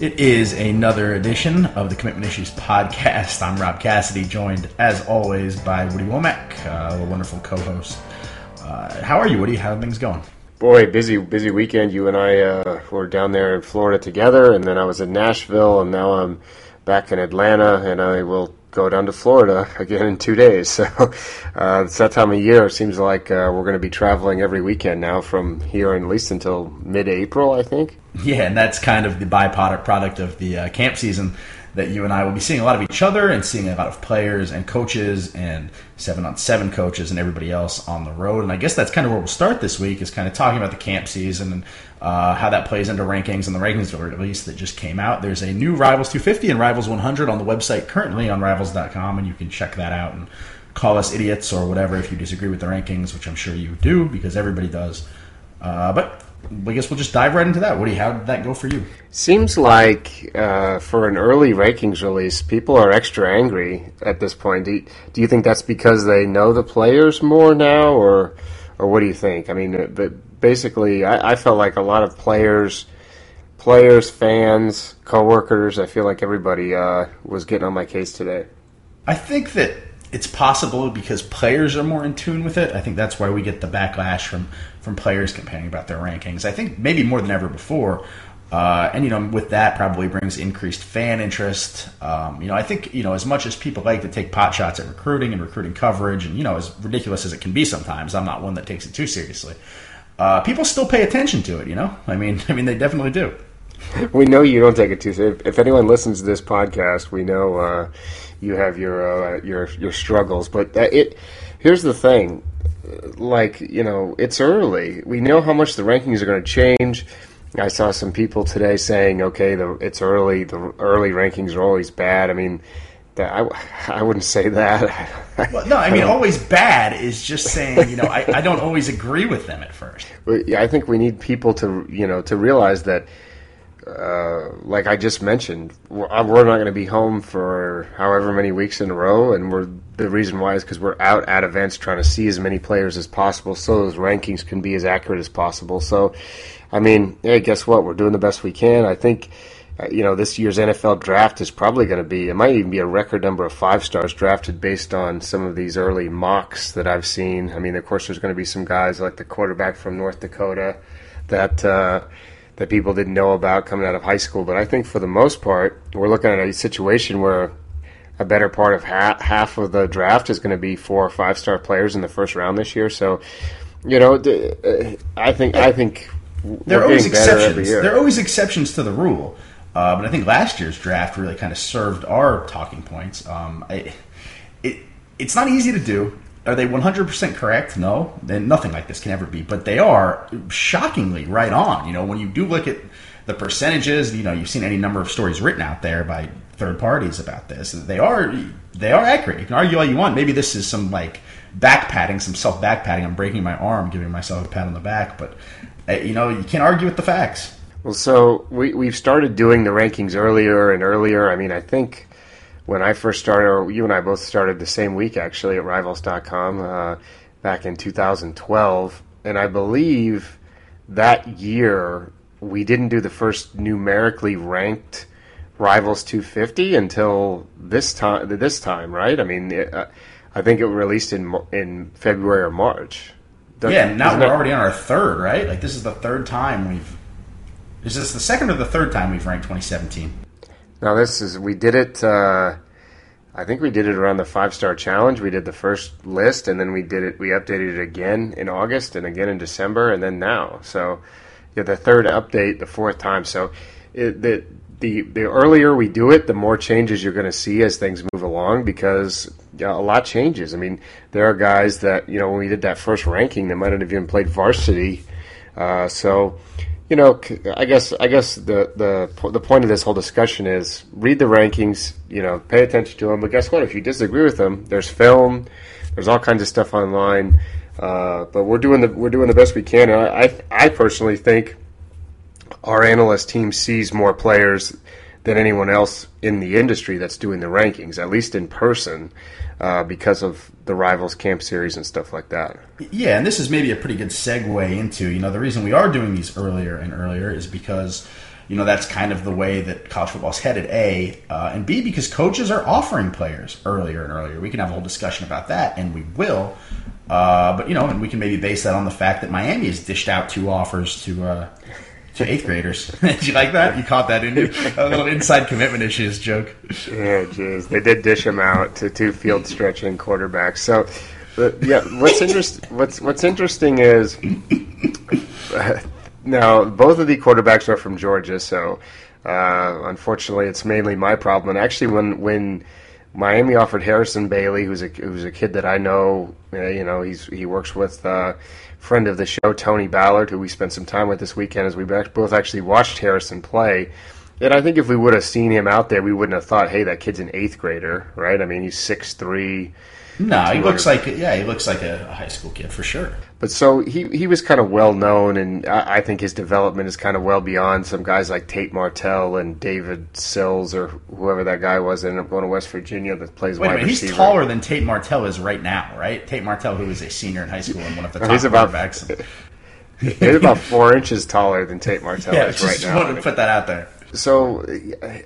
It is another edition of the Commitment Issues podcast. I'm Rob Cassidy, joined as always by Woody Wommack, uh, a wonderful co-host. Uh, how are you, Woody? How are things going? Boy, busy, busy weekend. You and I uh, were down there in Florida together, and then I was in Nashville, and now I'm back in Atlanta, and I will go down to Florida again in two days. So uh, it's that time of year. It seems like uh, we're going to be traveling every weekend now from here at least until mid-April, I think. Yeah, and that's kind of the byproduct product of the uh, camp season that you and I will be seeing a lot of each other and seeing a lot of players and coaches and seven on seven coaches and everybody else on the road. And I guess that's kind of where we'll start this week is kind of talking about the camp season and uh, how that plays into rankings and the rankings release that just came out. There's a new Rivals 250 and Rivals 100 on the website currently on Rivals.com, and you can check that out and call us idiots or whatever if you disagree with the rankings, which I'm sure you do because everybody does. Uh, but I guess we'll just dive right into that. Woody, how did that go for you? Seems like uh, for an early rankings release, people are extra angry at this point. Do you, do you think that's because they know the players more now, or or what do you think? I mean, uh, but basically, I, I felt like a lot of players, players, fans, coworkers. I feel like everybody uh, was getting on my case today. I think that it's possible because players are more in tune with it. I think that's why we get the backlash from from players complaining about their rankings. I think maybe more than ever before. Uh, and you know, with that, probably brings increased fan interest. Um, you know, I think you know as much as people like to take pot shots at recruiting and recruiting coverage, and you know, as ridiculous as it can be sometimes, I'm not one that takes it too seriously. Uh, people still pay attention to it. You know, I mean, I mean, they definitely do. We know you don't take it too seriously. If, anyone listens to this podcast, we know uh, you have your uh, your your struggles. But it here's the thing like you know it's early. We know how much the rankings are going to change. I saw some people today saying, "Okay, the, it's early. The early rankings are always bad." I mean, that, I, I wouldn't say that. well, no, I mean, always bad is just saying, you know, I, I don't always agree with them at first. I think we need people to, you know, to realize that uh, like I just mentioned, we're, uh, not going to be home for however many weeks in a row, and we're the reason why is because we're out at events trying to see as many players as possible, so those rankings can be as accurate as possible. So, I mean, hey, guess what? We're doing the best we can. I think. Uh, you know, this year's NFL draft is probably going to be, it might even be a record number of five stars drafted based on some of these early mocks that I've seen. I mean, of course, there's going to be some guys like the quarterback from North Dakota that, uh, that people didn't know about coming out of high school. But I think for the most part, we're looking at a situation where a better part of half, half of the draft is going to be four or five star players in the first round this year. So, you know, uh, I think I think there are always exceptions. There are always exceptions to the rule. Uh, but I think last year's draft really kind of served our talking points. Um, I, it, it's not easy to do. Are they 100% correct? No. And nothing like this can ever be. But they are shockingly right on. You know, when you do look at the percentages, you know, you've seen any number of stories written out there by third parties about this. They are they are accurate. You can argue all you want. Maybe this is some like back patting, some self back patting. I'm breaking my arm, giving myself a pat on the back. But uh, you know, you can't argue with the facts. Well, so we we've started doing the rankings earlier and earlier. I mean, I think when I first started, or you and I both started the same week actually at Rivals.com uh, back in 2012, and I believe that year we didn't do the first numerically ranked Rivals 250 until this time. This time, right? I mean, it, uh, I think it released in in February or March. Doesn't, yeah, now we're already on our third, right? Like this is the third time we've. Is this the second or the third time we've ranked 2017? Now this is we did it. Uh, I think we did it around the five star challenge. We did the first list, and then we did it. We updated it again in August, and again in December, and then now. So, yeah, the third update, the fourth time. So, it, the the the earlier we do it, the more changes you're going to see as things move along because yeah, a lot changes. I mean, there are guys that you know when we did that first ranking, they might not have even played varsity. Uh, so you know, I guess I guess the the the point of this whole discussion is read the rankings. You know, pay attention to them. But guess what? If you disagree with them, there's film. There's all kinds of stuff online. Uh, but we're doing the we're doing the best we can. And I, I I personally think our analyst team sees more players than anyone else in the industry that's doing the rankings, at least in person, uh, because of the Rivals Camp Series and stuff like that. Yeah, and this is maybe a pretty good segue into, you know, the reason we are doing these earlier and earlier is because you know that's kind of the way that college football is headed. A uh, and B because coaches are offering players earlier and earlier. We can have a whole discussion about that, and we will. Uh, but you know, and we can maybe base that on the fact that Miami has dished out two offers to uh, to eighth graders. Did you like that? You caught that in? A little inside commitment issues joke. Yeah, jeez, they did dish them out to two field stretching quarterbacks. So, uh, yeah, what's interest what's what's interesting is uh, now both of the quarterbacks are from Georgia. So, uh, unfortunately, it's mainly my problem. And actually, when when Miami offered Harrison Bailey, who's a who's a kid that I know. Uh, you know, he's he works with uh, friend of the show, Tony Ballard, who we spent some time with this weekend as we both actually watched Harrison play. And I think if we would have seen him out there, we wouldn't have thought, "Hey, that kid's an eighth grader, right?" I mean, he's six three, no, he looks like yeah, he looks like a, a, high school kid for sure. But so he he was kind of well known, and I, I, think his development is kind of well beyond some guys like Tate Martell and David Sills or whoever that guy was. That ended up going to West Virginia that plays Wait wide minute, He's taller than Tate Martell is right now, right? Tate Martell, who is a senior in high school and one of the top he's about, quarterbacks. he's about four inches taller than Tate Martell yeah, is right now. wanted to put that out there. So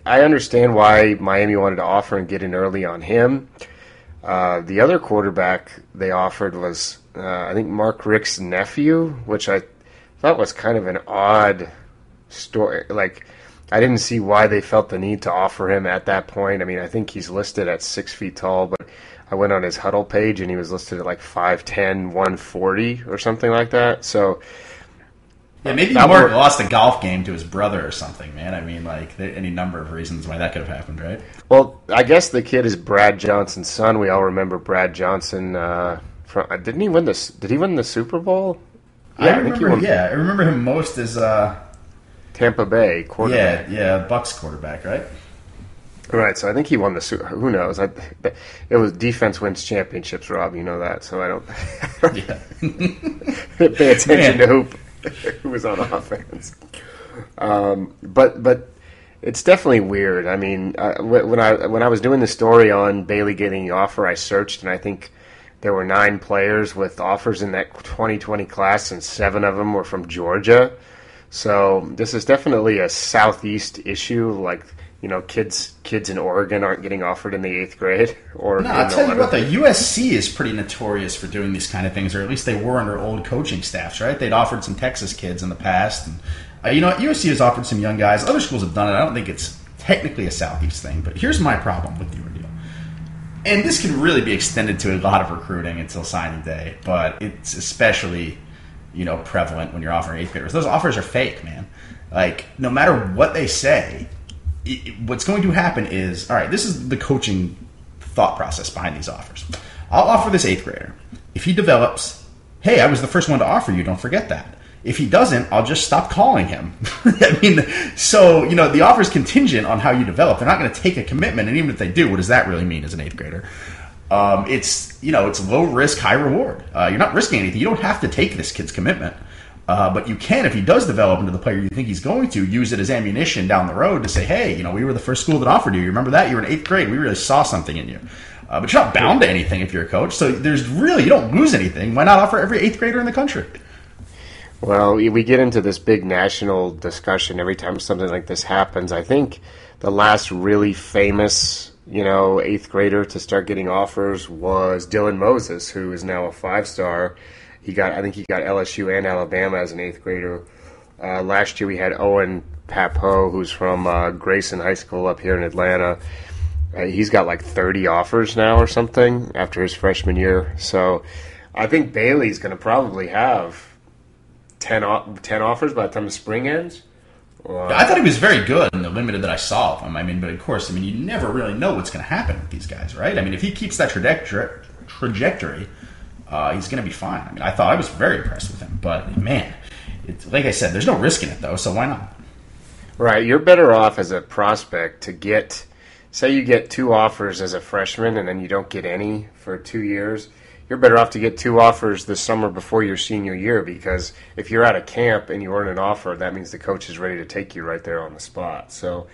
I understand why Miami wanted to offer and get in early on him. Uh, the other quarterback they offered was, uh, I think, Mark Richt's nephew, which I thought was kind of an odd story. Like, I didn't see why they felt the need to offer him at that point. I mean, I think he's listed at six feet tall, but I went on his huddle page and he was listed at like 5'10, 140 or something like that. So yeah, maybe Mark lost a golf game to his brother or something, man. I mean, like any number of reasons why that could have happened, right? Well, I guess the kid is Brad Johnson's son. We all remember Brad Johnson. Uh, from uh, didn't he win this? Did he win the Super Bowl? Yeah, I, I remember. Won, yeah, I remember him most as uh, Tampa Bay quarterback. Yeah, yeah, Bucks quarterback, right? Right, so I think he won the Super. Who knows? I, it was defense wins championships, Rob. You know that, so I don't. pay attention Man. to who who was on offense. Um, but but it's definitely weird. I mean, uh, when I when I was doing the story on Bailey getting the offer, I searched and I think there were nine players with offers in that 2020 class, and seven of them were from Georgia. So this is definitely a southeast issue. Like you know, kids kids in Oregon aren't getting offered in the eighth grade. Or no, I'll tell you what, the USC is pretty notorious for doing these kind of things, or at least they were under old coaching staffs, right? They'd offered some Texas kids in the past, and uh, you know, USC has offered some young guys. Other schools have done it. I don't think it's technically a southeast thing, but here's my problem with the ordeal. And this can really be extended to a lot of recruiting until signing day, but it's especially you know prevalent when you're offering eighth graders. Those offers are fake, man. Like no matter what they say, it, what's going to happen is all right, this is the coaching thought process behind these offers. I'll offer this eighth grader. If he develops, hey, I was the first one to offer you, don't forget that. If he doesn't, I'll just stop calling him. I mean, so, you know, the offer is contingent on how you develop. They're not going to take a commitment. And even if they do, what does that really mean as an eighth grader? Um, it's, you know, it's low risk, high reward. Uh, you're not risking anything. You don't have to take this kid's commitment. Uh, but you can, if he does develop into the player you think he's going to, use it as ammunition down the road to say, hey, you know, we were the first school that offered you. You remember that? You were in eighth grade. We really saw something in you. Uh, but you're not bound to anything if you're a coach. So there's really, you don't lose anything. Why not offer every eighth grader in the country? Well, we get into this big national discussion every time something like this happens. I think the last really famous, you know, eighth grader to start getting offers was Dylan Moses, who is now a five star he got, I think he got LSU and Alabama as an eighth grader. Uh, last year we had Owen Pappoe, who's from uh, Grayson High School up here in Atlanta. Uh, he's got like 30 offers now or something after his freshman year. So I think Bailey's going to probably have 10, 10 offers by the time the spring ends. I thought he was very good in the limited that I saw of him. I mean, but of course, I mean, you never really know what's going to happen with these guys, right? I mean, if he keeps that trajectory, trajectory uh, he's going to be fine. I mean, I thought I was very impressed with him, but man, it's, like I said, there's no risk in it though, so why not? Right, you're better off as a prospect to get, say, you get two offers as a freshman, and then you don't get any for two years. You're better off to get two offers this summer before your senior year because if you're at a camp and you earn an offer, that means the coach is ready to take you right there on the spot. So.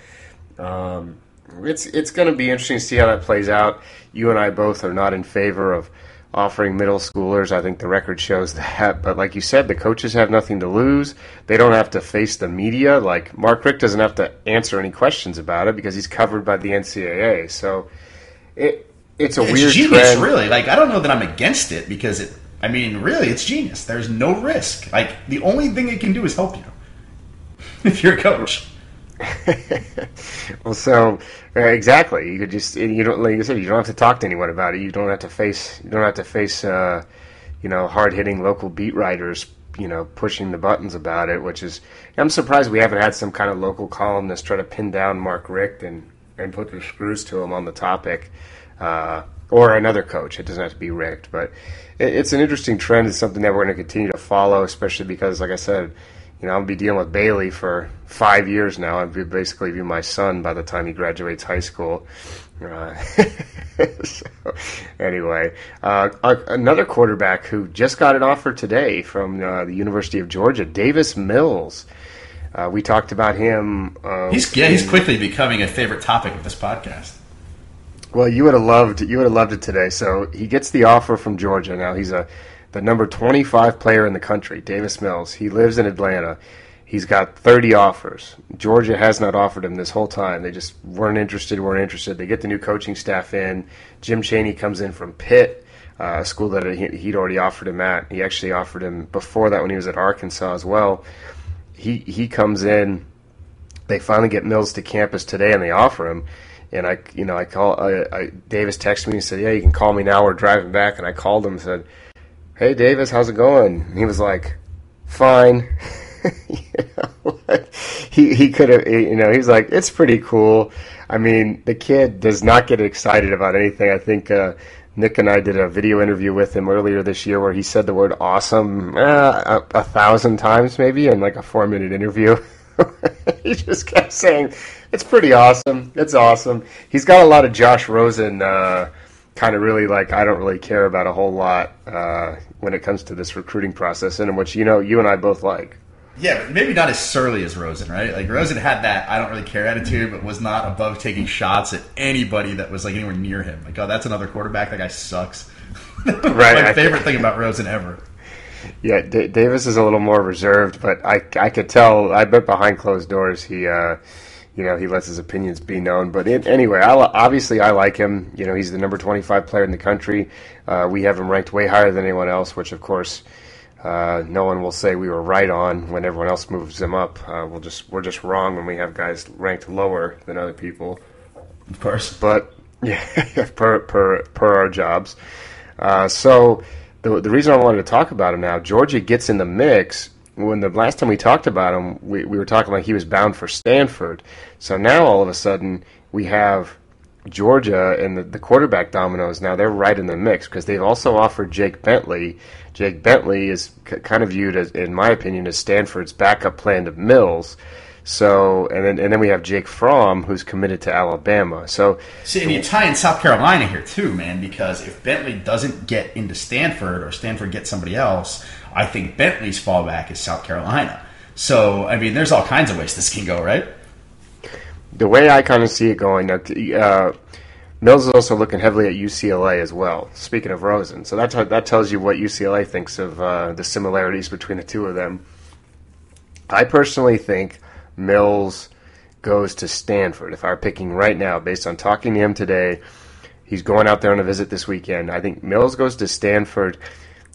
Um, it's it's going to be interesting to see how that plays out. You and I both are not in favor of offering middle schoolers. I think the record shows that. But like you said, the coaches have nothing to lose. They don't have to face the media. Like Mark Richt doesn't have to answer any questions about it because he's covered by the NCAA. So it it's a it's weird genius, trend. really. Like I don't know that I'm against it because it. I mean, really, it's genius. There's no risk. Like the only thing it can do is help you if you're a coach. well, so uh, exactly, you could just you don't like I said, you don't have to talk to anyone about it. You don't have to face you don't have to face uh, you know hard hitting local beat writers you know pushing the buttons about it. Which is I'm surprised we haven't had some kind of local columnist try to pin down Mark Richt and and put the screws to him on the topic. Uh, or another coach. It doesn't have to be Richt, but it, it's an interesting trend. It's something that we're going to continue to follow, especially because, like I said, you know, I'll be dealing with Bailey for five years now. I'll basically be my son by the time he graduates high school. Uh, so, anyway, uh, another quarterback who just got an offer today from uh, the University of Georgia, Davis Mills. Uh, we talked about him. Uh, he's yeah, he's quickly becoming a favorite topic of this podcast. Well, you would have loved you would have loved it today. So he gets the offer from Georgia. Now he's a the number 25 player in the country, Davis Mills. He lives in Atlanta. He's got 30 offers. Georgia has not offered him this whole time. They just weren't interested, weren't interested. They get the new coaching staff in. Jim Chaney comes in from Pitt, uh, a school that he'd already offered him at. He actually offered him before that when he was at Arkansas as well. He, he comes in. They finally get Mills to campus today and they offer him and I, you know, I call I, I, Davis texted me and said, "Yeah, you can call me now. We're driving back." And I called him and said, hey Davis, how's it going? And he was like, fine. you know, he he could have, you know, he's like, it's pretty cool. I mean, the kid does not get excited about anything. I think uh, Nick and I did a video interview with him earlier this year where he said the word awesome uh, a, a thousand times, maybe, in like a four minute interview. he just kept saying, it's pretty awesome. It's awesome. He's got a lot of Josh Rosen. Uh, kind of really like I don't really care about a whole lot uh, when it comes to this recruiting process, and which you know you and I both like. Yeah, maybe not as surly as Rosen, right? Like Rosen had that I don't really care attitude, but was not above taking shots at anybody that was like anywhere near him. Like, oh, that's another quarterback. That guy sucks. right. My favorite thing about Rosen ever. Yeah, D- Davis is a little more reserved, but I I could tell. I bet behind closed doors he. Uh, you know, he lets his opinions be known. But it, anyway, I, obviously I like him. You know, he's the number 25 player in the country. Uh, we have him ranked way higher than anyone else, which of course uh, no one will say we were right on when everyone else moves him up. Uh, we'll just we're just wrong when we have guys ranked lower than other people. Of course, but yeah, per per per our jobs. Uh, so the the reason I wanted to talk about him now, Georgia gets in the mix when the last time we talked about him, we, we were talking like he was bound for Stanford. So now all of a sudden we have Georgia and the, the quarterback dominoes. Now they're right in the mix because they've also offered Jake Bentley. Jake Bentley is c- kind of viewed as, in my opinion, as Stanford's backup plan to Mills. So and then and then we have Jake Fromm who's committed to Alabama. So see, and you tie in South Carolina here too, man, because if Bentley doesn't get into Stanford or Stanford gets somebody else, I think Bentley's fallback is South Carolina. So, I mean, there's all kinds of ways this can go, right? The way I kind of see it going, uh, Mills is also looking heavily at UCLA as well. Speaking of Rosen, so that that tells you what UCLA thinks of uh, the similarities between the two of them. I personally think Mills goes to Stanford. If I were picking right now, based on talking to him today, he's going out there on a visit this weekend. I think Mills goes to Stanford,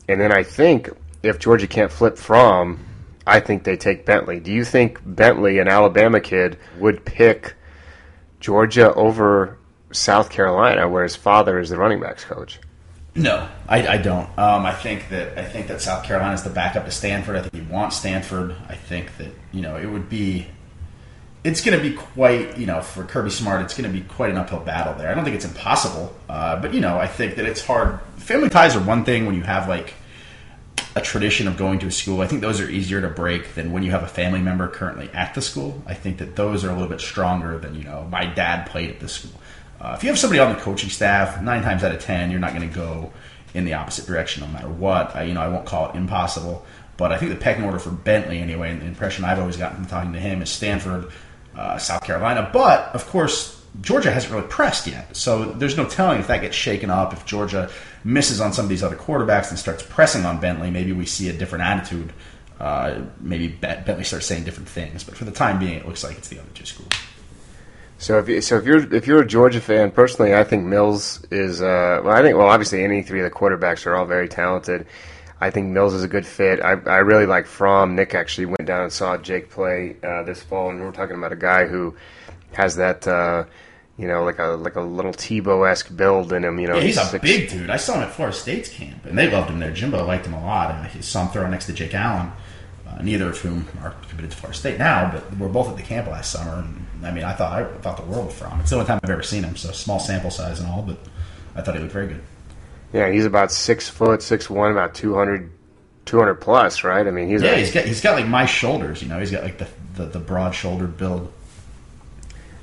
and then I think if Georgia can't flip Fromm, I think they take Bentley. Do you think Bentley, an Alabama kid, would pick Georgia over South Carolina, where his father is the running backs coach? No, I, I don't. Um, I think that I think that South Carolina is the backup to Stanford. I think he wants Stanford. I think that you know it would be. It's going to be quite, you know, for Kirby Smart, it's going to be quite an uphill battle there. I don't think it's impossible, uh, but you know, I think that it's hard. Family ties are one thing when you have like a tradition of going to a school. I think those are easier to break than when you have a family member currently at the school. I think that those are a little bit stronger than you know my dad played at this school. Uh, if you have somebody on the coaching staff, nine times out of ten, you're not going to go in the opposite direction no matter what. I, you know, I won't call it impossible, but I think the pecking order for Bentley anyway, and the impression I've always gotten from talking to him is Stanford, uh, South Carolina. But of course, Georgia hasn't really pressed yet. So there's no telling if that gets shaken up. If Georgia misses on some of these other quarterbacks and starts pressing on Bentley, maybe we see a different attitude. Uh, maybe Bentley starts saying different things. But for the time being, it looks like it's the other two schools. So if you, so if you're if you're a Georgia fan, personally, I think Mills is uh, well. I think well, obviously, any three of the quarterbacks are all very talented. I think Mills is a good fit. I, I really like Fromm. Nick actually went down and saw Jake play uh, this fall, and we're talking about a guy who has that. Uh, you know, like a like a little Tebow esque build in him. You know, yeah, he's, he's a six. big dude. I saw him at Florida State's camp, and they loved him there. Jimbo liked him a lot. And I saw him throw next to Jake Allen, uh, neither of whom are committed to Florida State now, but we're both at the camp last summer. And I mean, I thought I thought the world from. It's the only time I've ever seen him, so small sample size and all, but I thought he looked very good. Yeah, he's about six foot, six one, about 200, 200 plus, right? I mean, he's yeah, he's got he's got like my shoulders. You know, he's got like the the, the broad shouldered build.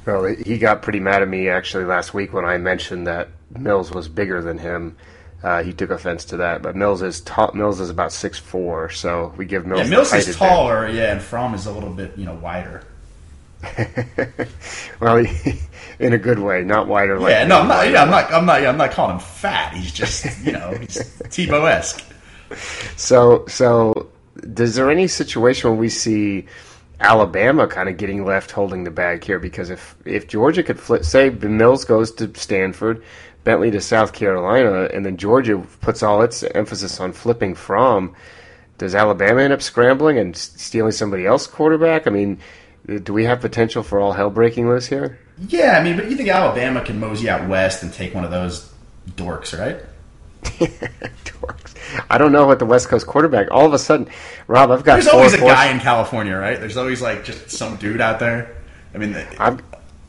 Well, he got pretty mad at me actually last week when I mentioned that Mills was bigger than him. Uh, he took offense to that, but Mills is ta- Mills is about six four, so we give Mills. Yeah, Mills is taller, yeah, and Fromm is a little bit you know wider. well, he, in a good way, not wider. Like yeah, no, I'm not. Yeah, I'm not. I'm not. Yeah, I'm not calling him fat. He's just you know he's Tebow esque. So so, is there any situation where we see? Alabama kind of getting left holding the bag here because if if Georgia could flip, say Mills goes to Stanford, Bentley to South Carolina, and then Georgia puts all its emphasis on flipping Fromm, does Alabama end up scrambling and stealing somebody else quarterback? I mean, uh, do we have potential for all hell breaking loose here? Yeah, I mean, but you think Alabama can mosey out west and take one of those dorks, right? dorks. I don't know what the West Coast quarterback. All of a sudden, Rob, I've got. There's always a guy in California, right? There's always like just some dude out there. I mean, I've,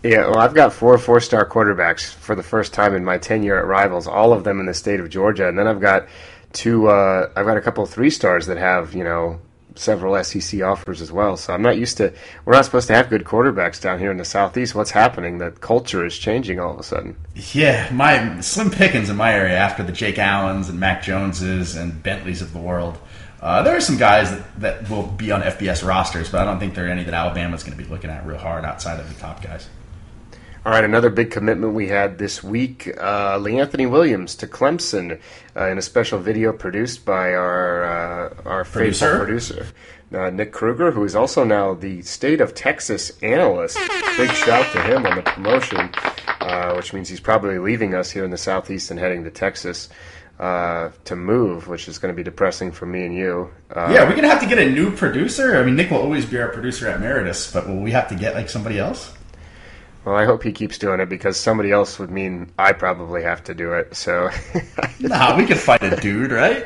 yeah, well, I've got four four-star quarterbacks for the first time in my tenure at Rivals. All of them in the state of Georgia, and then I've got two. Uh, I've got a couple of three stars that have you know several SEC offers as well. So I'm not used to. We're not supposed to have good quarterbacks down here in the southeast. What's happening? The culture is changing all of a sudden. Yeah, my slim pickings in my area after the Jake Allens and Mac Joneses and Bentleys of the world. Uh, there are some guys that, that will be on FBS rosters, but I don't think there are any that Alabama's going to be looking at real hard outside of the top guys. All right, another big commitment we had this week: uh, LeAnthony Williams to Clemson uh, in a special video produced by our uh, our producer? faithful producer uh, Nick Krueger, who is also now the state of Texas analyst. Big shout to him on the promotion, uh, which means he's probably leaving us here in the southeast and heading to Texas. Uh, to move, which is going to be depressing for me and you. Uh, yeah, we're going to have to get a new producer. I mean, Nick will always be our producer at Meritus, but will we have to get like somebody else? Well, I hope he keeps doing it because somebody else would mean I probably have to do it. So, nah, we can find a dude, right?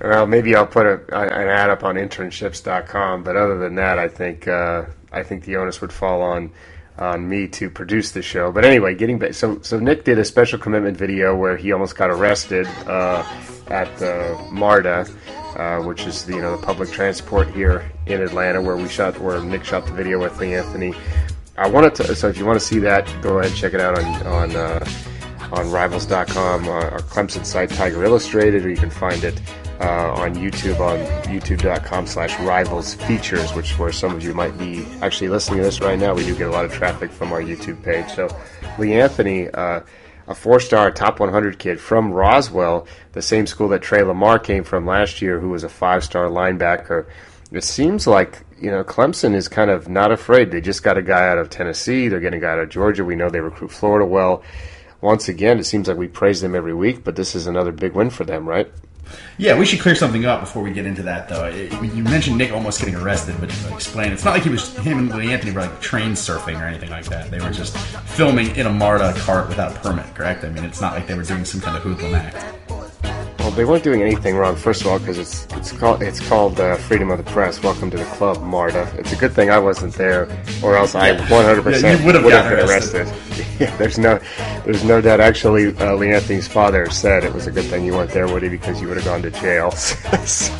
Well, maybe I'll put a, an ad up on internships.com, but other than that, I think uh, I think the onus would fall on on me to produce the show. But anyway, getting back, so so Nick did a special commitment video where he almost got arrested uh, at the MARTA, uh, which is the, you know the public transport here in Atlanta, where we shot where Nick shot the video with me, Anthony. I wanted to. So if you want to see that, go ahead and check it out on on uh, on Rivals.com, uh, our Clemson site, Tiger Illustrated, or you can find it uh, on YouTube on YouTube.com/slash Rivals Features, which where some of you might be actually listening to this right now. We do get a lot of traffic from our YouTube page. So LeAnthony. Uh, a four-star top 100 kid from Roswell, the same school that Tre Lamar came from last year, who was a five-star linebacker. It seems like you know, Clemson is kind of not afraid. They just got a guy out of Tennessee. They're getting a guy out of Georgia. We know they recruit Florida well. Once again, it seems like we praise them every week, but this is another big win for them, right? Yeah, we should clear something up before we get into that, though. You mentioned Nick almost getting arrested, but explain. It's not like he was him and LeAnthony were like train surfing or anything like that. They were just filming in a MARTA cart without a permit, correct? I mean, it's not like they were doing some kind of hoodlum act. They weren't doing anything wrong. First of all, because it's it's called it's called uh, freedom of the press. Welcome to the club, Marta. It's a good thing I wasn't there, or else I 100 percent would have been arrested. yeah, there's no there's no doubt. Actually, uh, LeAnthony's father said it was a good thing you weren't there, Woody, because you would have gone to jail. so,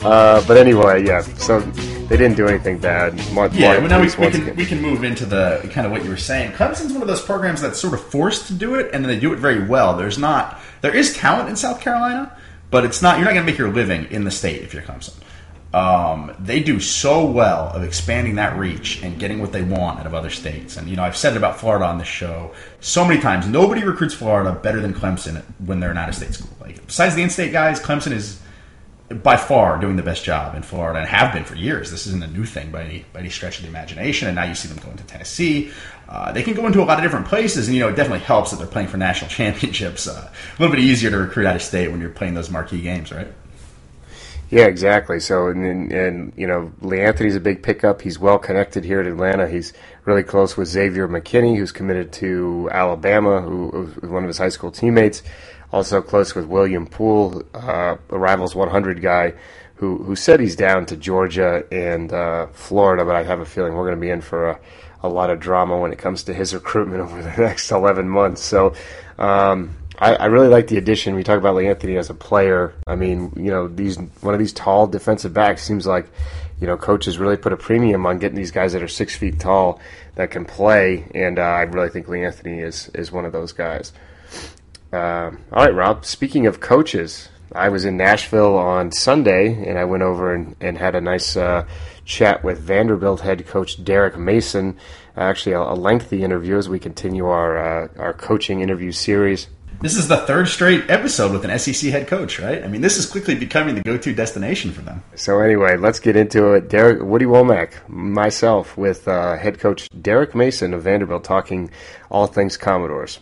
uh, but anyway, yeah. So they didn't do anything bad. Mark, yeah, Mark, now we, we can we can move into the kind of what you were saying. Clemson's one of those programs that's sort of forced to do it, and then they do it very well. There's not there is talent in South Carolina, but it's not. You're not going to make your living in the state if you're Clemson. um, they do so well of expanding that reach and getting what they want out of other states. And you know, I've said it about Florida on this show so many times. Nobody recruits Florida better than Clemson when they're not a state school. Like besides the in-state guys, Clemson is by far doing the best job in Florida and have been for years. This isn't a new thing by any by any stretch of the imagination. And now you see them going to Tennessee. Uh, they can go into a lot of different places, and you know it definitely helps that they're playing for national championships. Uh, a little bit easier to recruit out of state when you're playing those marquee games, right? Yeah, exactly. So, and, and you know, LeAnthony's a big pickup. He's well connected here at Atlanta. He's really close with Xavier McKinney, who's committed to Alabama, who was one of his high school teammates. Also close with William Poole, uh, a Rivals 100 guy, who who said he's down to Georgia and uh, Florida, but I have a feeling we're going to be in for a, a lot of drama when it comes to his recruitment over the next 11 months. So. Um, I, I, really like the addition. We talk about LeAnthony as a player. I mean, you know, these one of these tall defensive backs seems like, you know, coaches really put a premium on getting these guys that are six feet tall that can play, and uh, I really think LeAnthony is is one of those guys. Uh, all right, Rob. Speaking of coaches, I was in Nashville on Sunday, and I went over and, and had a nice uh, chat with Vanderbilt head coach Derek Mason. Actually, a, a lengthy interview as we continue our uh, our coaching interview series. This is the third straight episode with an SEC head coach, right? I mean, this is quickly becoming the go-to destination for them. So anyway, let's get into it. Derek, Woody Wommack, myself, with uh, head coach Derek Mason of Vanderbilt, talking all things Commodores.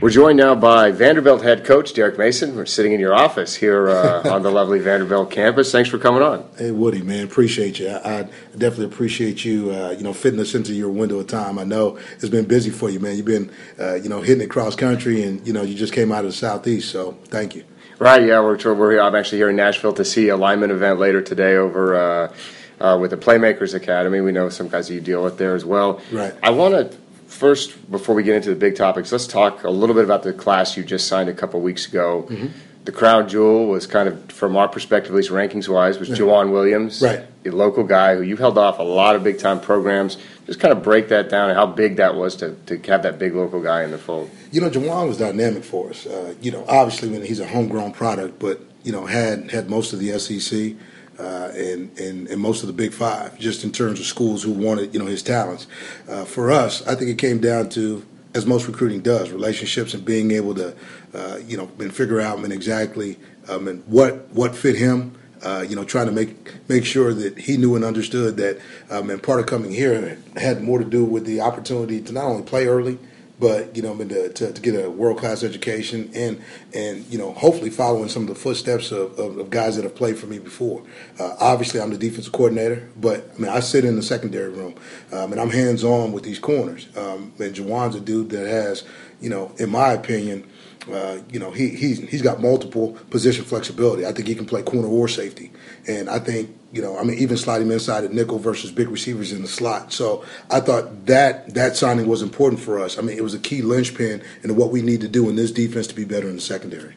We're joined now by Vanderbilt head coach Derek Mason. We're sitting in your office here uh, on the lovely Vanderbilt campus. Thanks for coming on. Hey Woody, man, appreciate you. I, I definitely appreciate you. Uh, you know, fitting us into your window of time. I know it's been busy for you, man. You've been, uh, you know, hitting it cross country, and you know, you just came out of the southeast. So thank you. Right. Yeah, we're, we're I'm actually here in Nashville to see a lineman event later today over. Uh, uh, with the Playmakers Academy, we know some guys that you deal with there as well. Right. I want to first, before we get into the big topics, let's talk a little bit about the class you just signed a couple weeks ago. Mm-hmm. The crown jewel was kind of, from our perspective, at least rankings wise, was Juwan Williams, right. a local guy who you held off a lot of big time programs. Just kind of break that down and how big that was to, to have that big local guy in the fold. You know, Juwan was dynamic for us. Uh, you know, obviously when he's a homegrown product, but you know had had most of the SEC uh, and, and, and most of the Big Five, just in terms of schools who wanted you know his talents. Uh, for us, I think it came down to as most recruiting does, relationships and being able to uh, you know and figure out and exactly um, and what what fit him. Uh, you know, trying to make make sure that he knew and understood that, um, and part of coming here had more to do with the opportunity to not only play early, but you know, to, to, to get a world class education and and you know, hopefully following some of the footsteps of, of, of guys that have played for me before. Uh, obviously, I'm the defensive coordinator, but I mean, I sit in the secondary room um, and I'm hands on with these corners. Um, and Juwan's a dude that has, you know, in my opinion. Uh, you know, he he's he's got multiple position flexibility. I think he can play corner or safety, and I think you know, I mean, even sliding inside at nickel versus big receivers in the slot. So I thought that that signing was important for us. I mean, it was a key linchpin in what we need to do in this defense to be better in the secondary.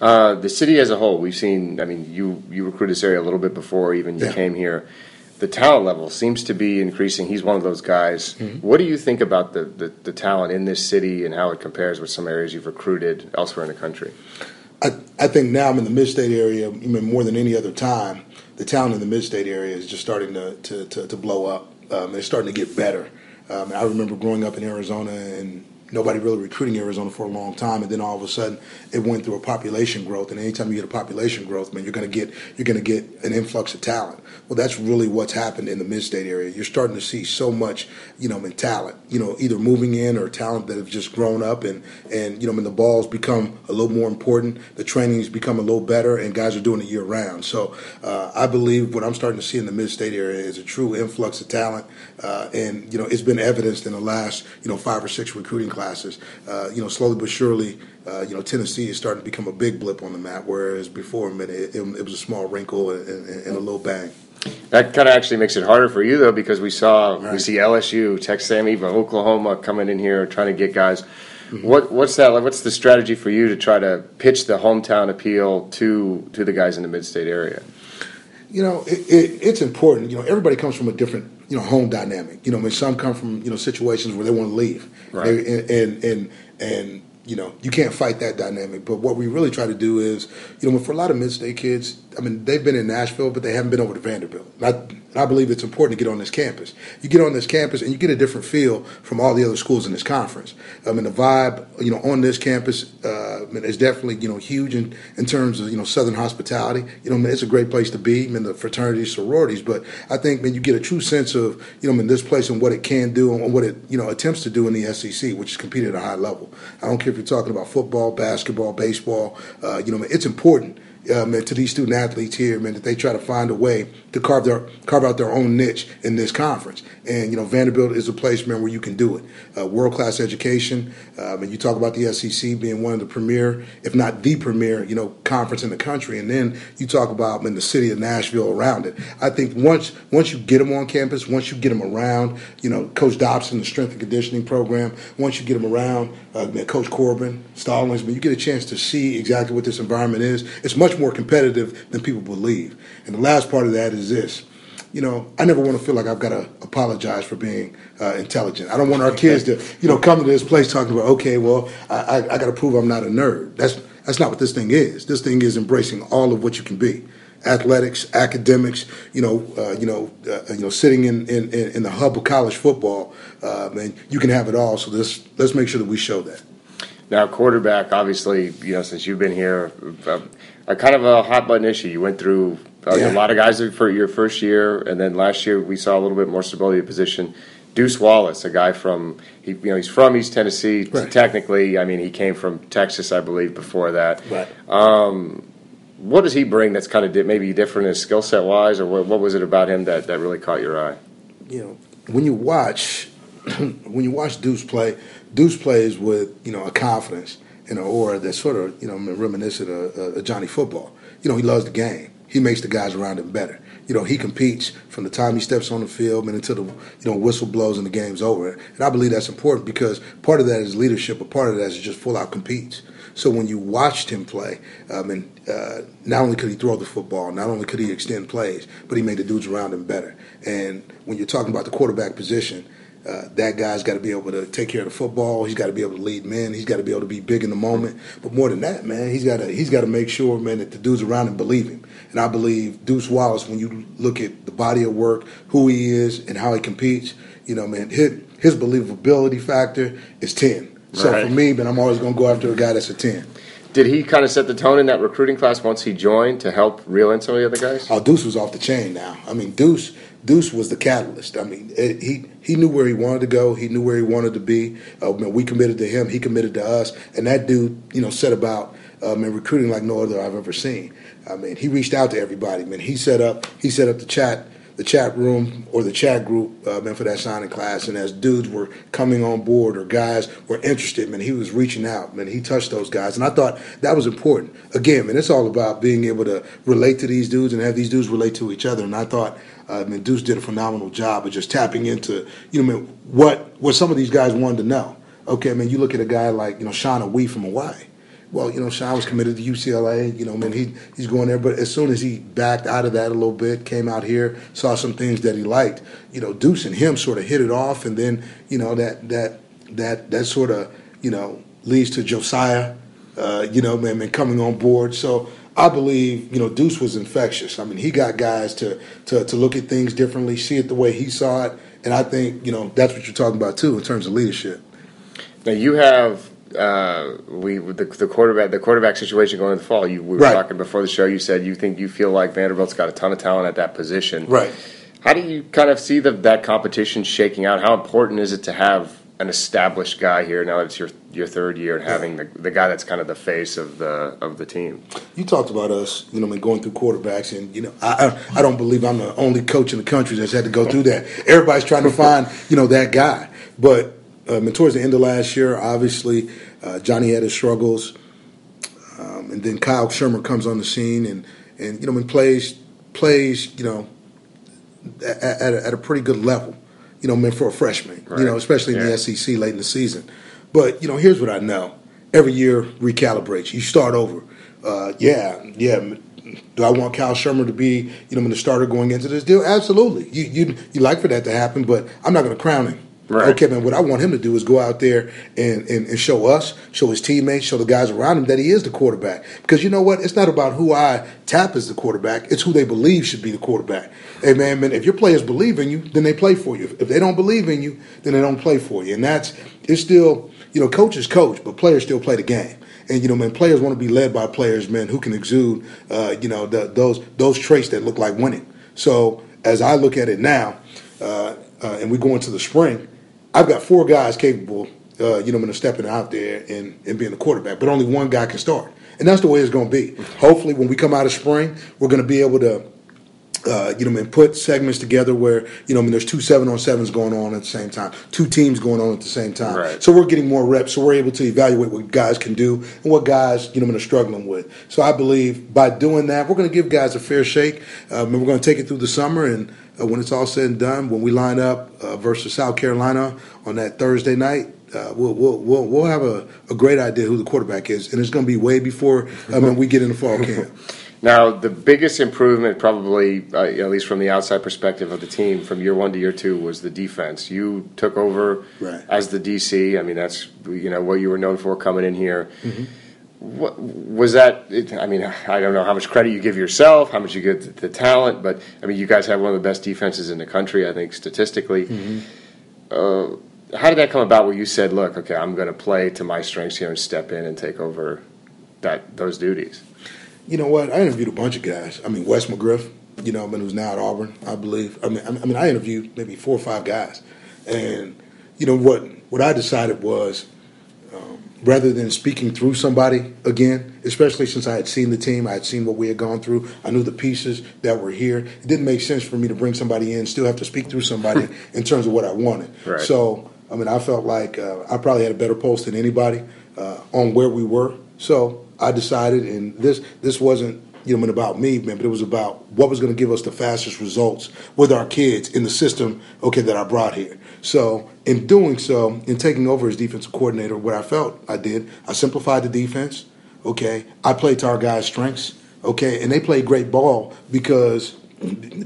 Uh, the city as a whole, we've seen. I mean, you you recruited this area a little bit before even you yeah. came here. The talent level seems to be increasing. He's one of those guys. Mm-hmm. What do you think about the, the, the talent in this city and how it compares with some areas you've recruited elsewhere in the country? I, I think now I'm in the mid-state area, even more than any other time the town in the mid-state area is just starting to, to, to, to blow up. Um, it's starting to get better. Um, I remember growing up in Arizona and nobody really recruiting Arizona for a long time, and then all of a sudden it went through a population growth. And anytime you get a population growth, man, you're going to get you're going to get an influx of talent. Well, that's really what's happened in the mid-state area. You're starting to see so much, you know, in talent. You know, either moving in or talent that have just grown up, and and you know, when the balls become a little more important, the training's become a little better, and guys are doing it year round. So uh, I believe what I'm starting to see in the mid-state area is a true influx of talent, uh, and you know, it's been evidenced in the last you know five or six recruiting classes. Uh, you know, slowly but surely uh, you know, Tennessee is starting to become a big blip on the map, whereas before it, it, it was a small wrinkle and, and, and, a little bang. That kind of actually makes it harder for you, though, because we saw right. we see LSU, Texas A&M, even Oklahoma coming in here trying to get guys. Mm-hmm. What what's that? What's the strategy for you to try to pitch the hometown appeal to to the guys in the mid-state area? You know, it, it, it's important. You know, everybody comes from a different you know home dynamic. You know, I mean, some come from you know situations where they want to leave, right. and and and, and you know, you can't fight that dynamic. But what we really try to do is, you know, for a lot of mid-state kids, I mean, they've been in Nashville, but they haven't been over to Vanderbilt. And I, I believe it's important to get on this campus. You get on this campus and you get a different feel from all the other schools in this conference. I mean, the vibe, you know, on this campus uh, I mean, is definitely, you know, huge in, in terms of, you know, Southern hospitality. You know, I mean, it's a great place to be, I mean, the fraternities, sororities. But I think, man, you get a true sense of, you know, I mean, this place and what it can do and what it, you know, attempts to do in the SEC, which is compete at a high level. I don't care if you're talking about football, basketball, baseball. Uh, you know, it's important um, to these student athletes here, man, that they try to find a way to carve their carve out their own niche in this conference. And you know, Vanderbilt is a place, man, where you can do it. Uh, World class education, um, and you talk about the SEC being one of the premier, if not the premier, you know, conference in the country. And then you talk about man, the city of Nashville around it. I think once once you get them on campus, once you get them around, you know, Coach Dobson, the strength and conditioning program. Once you get them around, uh, Coach Corbin, Stallings, man, you get a chance to see exactly what this environment is. It's much more competitive than people believe. And the last part of that is this. You know, I never want to feel like I've got to apologize for being uh, intelligent. I don't want our kids to, you know, come to this place talking about, okay, well, I, I, I got to prove I'm not a nerd. That's that's not what this thing is. This thing is embracing all of what you can be athletics, academics, you know, uh, you know, uh, you know, sitting in, in, in the hub of college football, uh, man, you can have it all. So let's let's make sure that we show that. Now, quarterback, obviously, you know, since you've been here, uh, a kind of a hot button issue. You went through uh, yeah. a lot of guys for your first year, and then last year we saw a little bit more stability of position. Deuce Wallace, a guy from he, you know he's from East Tennessee. Right. Technically, I mean he came from Texas, I believe, before that. Right. Um, what does he bring that's kind of di- maybe different in skill set wise, or what, what, was it about him that, that really caught your eye? You know, when you watch when you watch Deuce play, Deuce plays with you know a confidence and an aura that's sort of you know reminiscent of, of Johnny Football. You know, he loves the game. He makes the guys around him better. You know, he competes from the time he steps on the field and until the you know whistle blows and the game's over. And I believe that's important because part of that is leadership, but part of that is just full out competes. So when you watched him play, um, and uh, not only could he throw the football, not only could he extend plays, but he made the dudes around him better. And when you're talking about the quarterback position, uh, that guy's got to be able to take care of the football. He's got to be able to lead men. He's got to be able to be big in the moment. But more than that, man, he's got to he's got to make sure, man, that the dudes around him believe him. And I believe Deuce Wallace, when you look at the body of work, who he is, and how he competes, you know, man, his, his believability factor is ten. So right. for me, man, I'm always going to go after a guy that's a ten. Did he kind of set the tone in that recruiting class once he joined to help reel in some of the other guys? Oh, Deuce was off the chain now. I mean, Deuce Deuce was the catalyst. I mean, it, he he knew where he wanted to go. He knew where he wanted to be. Uh, we committed to him. He committed to us. And that dude, you know, set about um, and recruiting like no other I've ever seen. I mean, he reached out to everybody. Man, he set up he set up the chat the chat room or the chat group uh, man for that signing class and as dudes were coming on board or guys were interested man he was reaching out man. He touched those guys and i thought that was important. Again man it's all about being able to relate to these dudes and have these dudes relate to each other and i thought uh, Deuce did a phenomenal job of just tapping into, you know, I mean, what what some of these guys wanted to know. Okay, I mean, you look at a guy like, you know, Shauna Wee from Hawaii well, you know, Sean was committed to UCLA. You know, I mean, he he's going there. But as soon as he backed out of that a little bit, came out here, saw some things that he liked. You know, Deuce and him sort of hit it off, and then you know that that that that sort of you know leads to Josiah. Uh, you know, man, man, coming on board. So I believe you know Deuce was infectious. I mean, he got guys to to to look at things differently, see it the way he saw it, and I think you know that's what you're talking about too in terms of leadership. Now you have uh, we the, the, quarterback the quarterback situation going into the fall. You we were right. talking before the show. You said you think you feel like Vanderbilt's got a ton of talent at that position. Right. How do you kind of see the, that competition shaking out? How important is it to have an established guy here now that it's your your third year and having the, the guy that's kind of the face of the of the team? You talked about us, you know, I going through quarterbacks, and you know, I, I I don't believe I'm the only coach in the country that's had to go through that. Everybody's trying to find you know that guy, but um, and towards the end of last year, obviously, uh, Johnny had his struggles, um, and then Kyle Shurmur comes on the scene and and you know and plays plays you know at, at, a, at a pretty good level, you know, meant for a freshman, right. you know, especially in the SEC late in the season. But you know, here's what I know: every year recalibrates. You start over. Uh, yeah, yeah. Do I want Kyle Shurmur to be, you know, the starter going into this deal? Absolutely. You you you like for that to happen, but I'm not going to crown him Right. Okay, man. What I want him to do is go out there and, and, and, show us, show his teammates, show the guys around him that he is the quarterback. Because you know what? It's not about who I tap as the quarterback. It's who they believe should be the quarterback. Hey, man, man. If your players believe in you, then they play for you. If they don't believe in you, then they don't play for you. And that's it's still you know, coaches coach, but players still play the game. And you know, man, players want to be led by players, man, who can exude, uh, you know, the, those those traits that look like winning. So as I look at it now, uh, uh, and we go into the spring, I've got four guys capable, uh, you know, of stepping out there and, and being the quarterback, but only one guy can start. And that's the way it's going to be. Hopefully, when we come out of spring, we're going to be able to uh, you know, and put segments together where you know, I mean, there's two seven on sevens going on at the same time, two teams going on at the same time. Right. So we're getting more reps, so we're able to evaluate what guys can do and what guys you know, I mean, are struggling with. So I believe by doing that, we're going to give guys a fair shake, um, and we're going to take it through the summer. And uh, when it's all said and done, when we line up uh, versus South Carolina on that Thursday night, uh, we'll, we'll, we'll, we'll have a, a great idea who the quarterback is, and it's going to be way before I mean, we get into fall camp. Now, the biggest improvement, probably uh, at least from the outside perspective of the team, from year one to year two, was the defense. You took over right. as the DC. I mean, that's you know what you were known for coming in here. Mm-hmm. What was that? I mean, I don't know how much credit you give yourself, how much you give the talent, but I mean, you guys have one of the best defenses in the country, I think, statistically. Mm-hmm. Uh, how did that come about? Where you said, "Look, okay, I'm going to play to my strengths here and step in and take over that those duties." You know what? I interviewed a bunch of guys. I mean, Wes McGriff, you know, I mean, who's now at Auburn, I believe. I mean, I mean, I interviewed maybe four or five guys, and you know what? What I decided was, rather than speaking through somebody again, especially since I had seen the team, I had seen what we had gone through, I knew the pieces that were here. It didn't make sense for me to bring somebody in, still have to speak through somebody in terms of what I wanted. Right. So, I mean, I felt like uh, I probably had a better pulse than anybody uh, on where we were. So I decided, and this this wasn't you know about me, man, but it was about what was going to give us the fastest results with our kids in the system. Okay, that I brought here. So in doing so, in taking over as defensive coordinator, what I felt I did, I simplified the defense. Okay, I played to our guys' strengths. Okay, and they played great ball because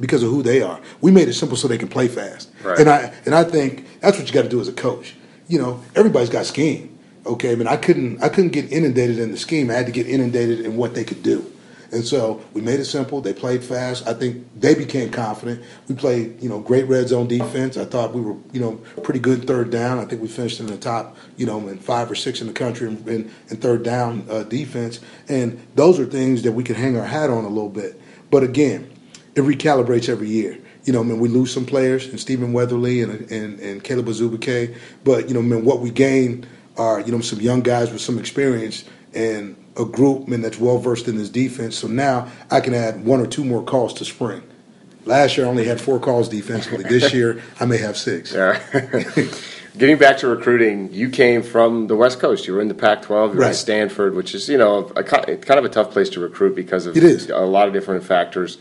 because of who they are. We made it simple so they can play fast. Right. And I and I think that's what you got to do as a coach. You know, everybody's got scheme. Okay, I mean, I couldn't I couldn't get inundated in the scheme. I had to get inundated in what they could do. And so we made it simple. They played fast. I think they became confident. We played, you know, great red zone defense. I thought we were, you know, pretty good third down. I think we finished in the top, you know, in five or six in the country in, in, in third down uh, defense. And those are things that we can hang our hat on a little bit. But again, it recalibrates every year. You know, I mean, we lose some players, and Stephen Weatherly and and, and Caleb Azubike. But you know, I mean, what we gain – are you know some young guys with some experience and a group man that's well versed in this defense. So now I can add one or two more calls to spring. Last year I only had four calls defensively. This year I may have six. Yeah. Getting back to recruiting, you came from the West Coast. You were in the Pac-12. You were right. at Stanford, which is you know a, kind of a tough place to recruit because of it is. a lot of different factors.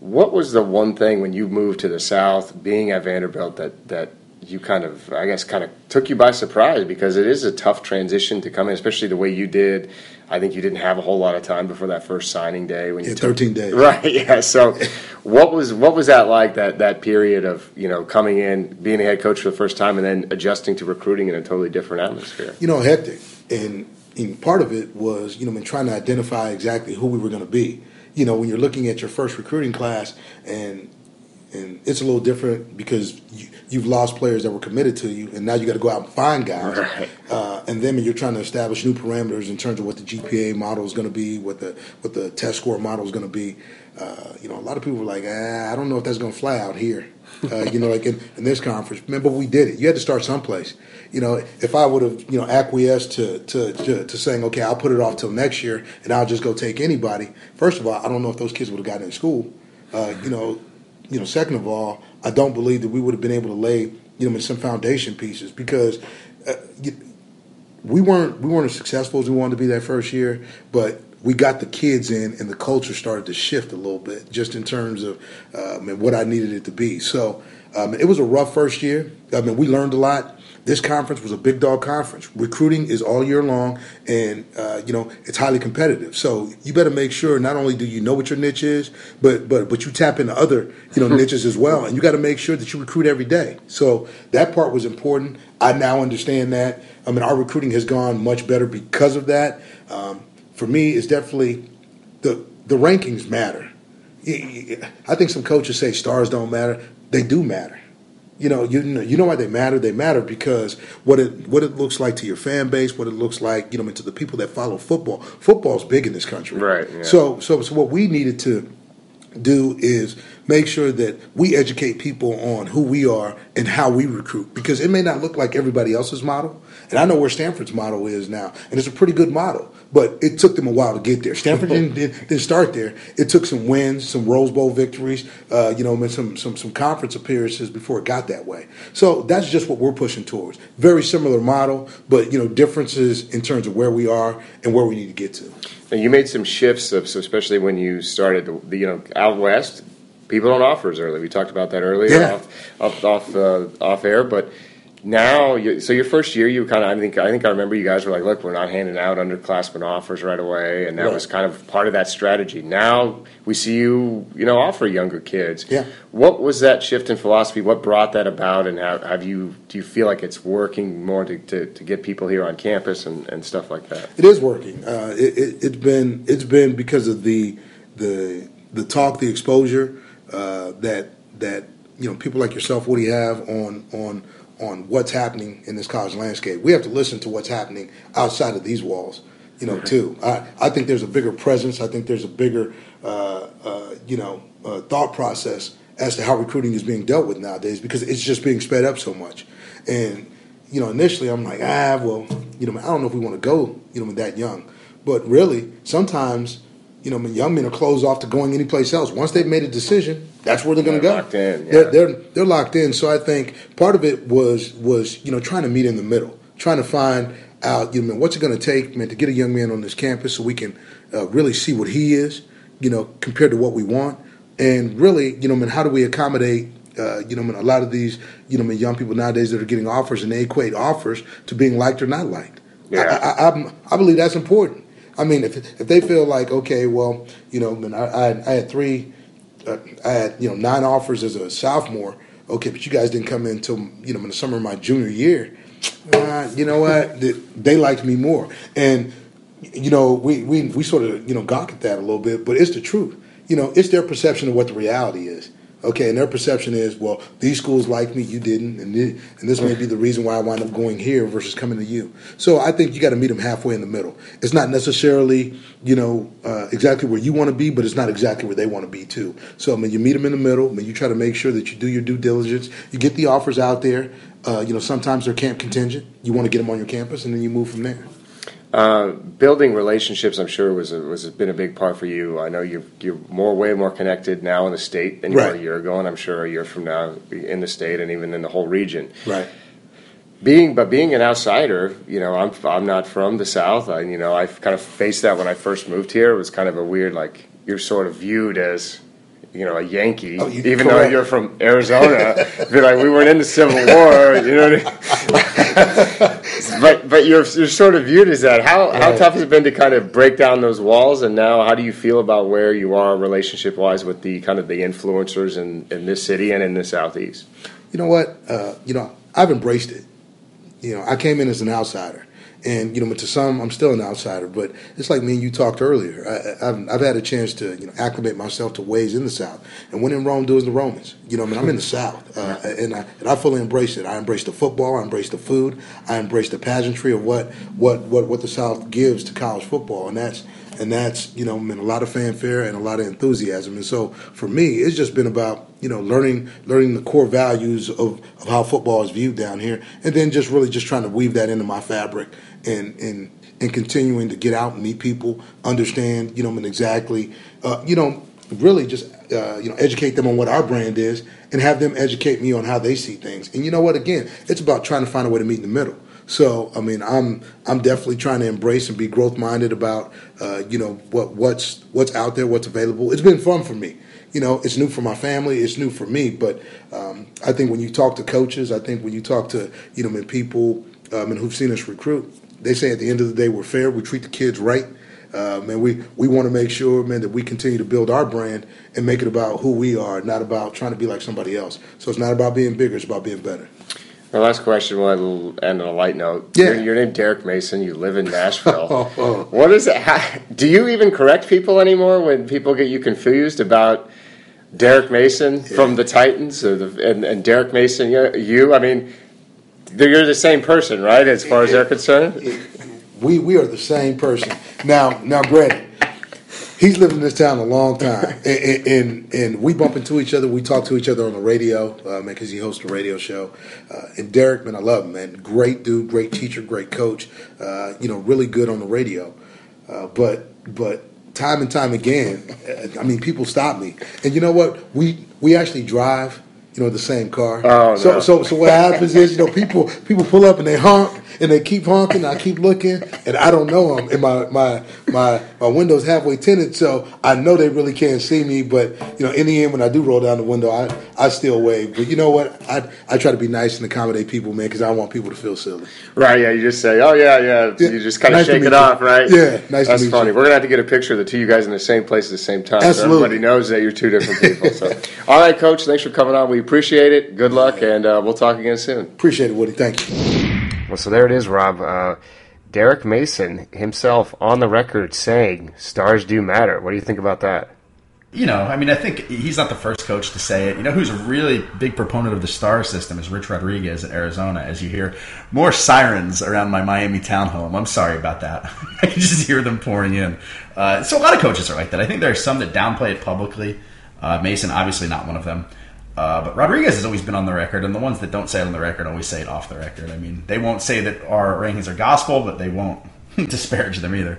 What was the one thing when you moved to the South, being at Vanderbilt, that that you kind of, I guess, kind of took you by surprise because it is a tough transition to come in, especially the way you did. I think you didn't have a whole lot of time before that first signing day when you yeah, took, 13 days. Right. Yeah. So, what was what was that like that that period of you know coming in, being a head coach for the first time, and then adjusting to recruiting in a totally different atmosphere? You know, hectic, and, and part of it was you know, trying to identify exactly who we were going to be. You know, when you're looking at your first recruiting class and and it's a little different because you, have lost players that were committed to you, and now you got to go out and find guys. Right. Uh, and then you're trying to establish new parameters in terms of what the GPA model is going to be, what the what the test score model is going to be. Uh, you know, a lot of people were like, ah, I don't know if that's going to fly out here. Uh, you know, like in, in, this conference. Remember, we did it. You had to start someplace. You know, if I would have, you know, acquiesced to, to, to, to, saying, okay, I'll put it off till next year and I'll just go take anybody. First of all, I don't know if those kids would have gotten in school. Uh, you know, you know, second of all, I don't believe that we would have been able to lay, you know, some foundation pieces because uh, we weren't we weren't as successful as we wanted to be that first year, but we got the kids in, and the culture started to shift a little bit, just in terms of um, what I needed it to be. So um, it was a rough first year. I mean, we learned a lot, this conference was a big dog conference. Recruiting is all year long, and uh, you know it's highly competitive. So you better make sure not only do you know what your niche is, but but but you tap into other you know niches as well, and you got to make sure that you recruit every day. So that part was important. I now understand that. I mean, our recruiting has gone much better because of that. Um, for me, it's definitely the the rankings matter. I think some coaches say stars don't matter. They do matter you know, you know, you know why they matter. They matter because what it what it looks like to your fan base, what it looks like, you know, to the people that follow football. Football's big in this country, right? Yeah. So, so, so what we needed to do is make sure that we educate people on who we are and how we recruit because it may not look like everybody else's model. And I know where Stanford's model is now, and it's a pretty good model. But it took them a while to get there. Stanford didn't, didn't start there. It took some wins, some Rose Bowl victories, uh, you know, some some some conference appearances before it got that way. So that's just what we're pushing towards. Very similar model, but you know, differences in terms of where we are and where we need to get to. And you made some shifts, of, so especially when you started, the, the, you know, out west. People don't offer as early. We talked about that earlier yeah. off off off, uh, off air, but now, you, so your first year, you kind of, I think, I think I remember you guys were like, look, we're not handing out underclassmen offers right away, and that right. was kind of part of that strategy. Now we see you, you know, offer younger kids. Yeah. What was that shift in philosophy? What brought that about, and have, have you, do you feel like it's working more to, to, to, get people here on campus and, and stuff like that? It is working. Uh, it, it, it's been, it's been because of the, the, the talk, the exposure uh, that that you know people like yourself, Woody, have on on on what's happening in this college landscape. We have to listen to what's happening outside of these walls, you know, too. I, I think there's a bigger presence. I think there's a bigger, uh, uh, you know, uh, thought process as to how recruiting is being dealt with nowadays because it's just being sped up so much. And, you know, initially I'm like, ah, well, you know, I don't know if we want to go, you know, that young. But really, sometimes you know, young men are closed off to going anyplace else. Once they've made a decision, that's where they're going to go. Locked in, yeah. they're, they're they're locked in. So I think part of it was was you know trying to meet in the middle, trying to find out you know what's it going to take, man, to get a young man on this campus so we can uh, really see what he is, you know, compared to what we want, and really, you know, man, how do we accommodate uh, you know, I mean, a lot of these, you know, I mean, young people nowadays that are getting offers and they equate offers to being liked or not liked. Yeah. I, I, I, believe that's important. I mean, if if they feel like okay, well, you know, I, I, I had three, uh, I had you know nine offers as a sophomore. Okay, but you guys didn't come in until you know in the summer of my junior year. Uh, you know what? They liked me more, and you know we, we we sort of you know gawk at that a little bit, but it's the truth. You know, it's their perception of what the reality is. Okay, and their perception is, well, these schools like me, you didn't, and this, and this may be the reason why I wind up going here versus coming to you. So I think you got to meet them halfway in the middle. It's not necessarily, you know, uh, exactly where you want to be, but it's not exactly where they want to be too. So I mean, you meet them in the middle. I mean, you try to make sure that you do your due diligence. You get the offers out there. Uh, you know, sometimes they're camp contingent. You want to get them on your campus, and then you move from there. Uh, building relationships, I'm sure, was a, was been a big part for you. I know you're you're more way more connected now in the state than you right. were a year ago, and I'm sure a year from now in the state and even in the whole region. Right. Being but being an outsider, you know, I'm I'm not from the South. I you know I kind of faced that when I first moved here. It was kind of a weird like you're sort of viewed as you know, a Yankee, oh, even correct. though you're from Arizona. be like, we weren't in the Civil War, you know. I mean? but but you're you're sort of viewed as that. How right. how tough has it been to kind of break down those walls? And now, how do you feel about where you are relationship wise with the kind of the influencers in in this city and in the southeast? You know what? Uh, you know, I've embraced it. You know, I came in as an outsider. And you know, but to some, I'm still an outsider. But it's like me and you talked earlier. I, have I've had a chance to you know acclimate myself to ways in the South. And when in Rome, do as the Romans. You know, I mean, I'm in the South, uh, and I and I fully embrace it. I embrace the football. I embrace the food. I embrace the pageantry of what what what what the South gives to college football, and that's and that's you know I mean, a lot of fanfare and a lot of enthusiasm. And so for me, it's just been about you know learning learning the core values of, of how football is viewed down here, and then just really just trying to weave that into my fabric and and and continuing to get out and meet people, understand you know exactly uh, you know really just uh, you know educate them on what our brand is and have them educate me on how they see things. And you know what? Again, it's about trying to find a way to meet in the middle. So I mean, I'm I'm definitely trying to embrace and be growth minded about uh, you know what what's what's out there, what's available. It's been fun for me. You know, it's new for my family, it's new for me. But um, I think when you talk to coaches, I think when you talk to you know, people um, and who've seen us recruit, they say at the end of the day we're fair, we treat the kids right. Um, and we, we want to make sure, man, that we continue to build our brand and make it about who we are, not about trying to be like somebody else. So it's not about being bigger; it's about being better. My last question will end on a light note. Yeah. You're, you're named Derek Mason. You live in Nashville. Oh. what is it? How, do you even correct people anymore when people get you confused about Derrick Mason yeah. from the Titans or the, and, and Derek Mason? You, I mean, you're the same person, right? As far as they're concerned. We we are the same person. Now now, Greg, he's lived in this town a long time, and, and, and we bump into each other. We talk to each other on the radio, uh, man, because he hosts a radio show. Uh, and Derrick, man, I love him, man. Great dude, great teacher, great coach. Uh, you know, really good on the radio. Uh, but but time and time again, I mean, people stop me, and you know what? We we actually drive you know, the same car. Oh, so, no. so, so what happens is, you know, people people pull up and they honk and they keep honking. I keep looking and I don't know them. And my my my my window's halfway tinted, so I know they really can't see me. But you know, in the end, when I do roll down the window, I I still wave. But you know what? I I try to be nice and accommodate people, man, because I don't want people to feel silly. Right? Yeah. You just say, oh yeah, yeah. yeah. You just kind of nice shake it you. off, right? Yeah. Nice. That's funny. You. We're gonna have to get a picture of the two of you guys in the same place at the same time, Absolutely. so everybody knows that you're two different people. So, all right, Coach. Thanks for coming on. We appreciate it. Good luck, and uh, we'll talk again soon. Appreciate it, Woody. Thank you. Well, so there it is, Rob. Uh, Derek Mason himself on the record saying stars do matter. What do you think about that? You know, I mean, I think he's not the first coach to say it. You know, who's a really big proponent of the star system is Rich Rodriguez at Arizona. As you hear more sirens around my Miami townhome, I'm sorry about that. I can just hear them pouring in. Uh, so a lot of coaches are like that. I think there are some that downplay it publicly. Uh, Mason, obviously, not one of them. Uh, but Rodriguez has always been on the record, and the ones that don't say it on the record always say it off the record. I mean, they won't say that our rankings are gospel, but they won't disparage them either.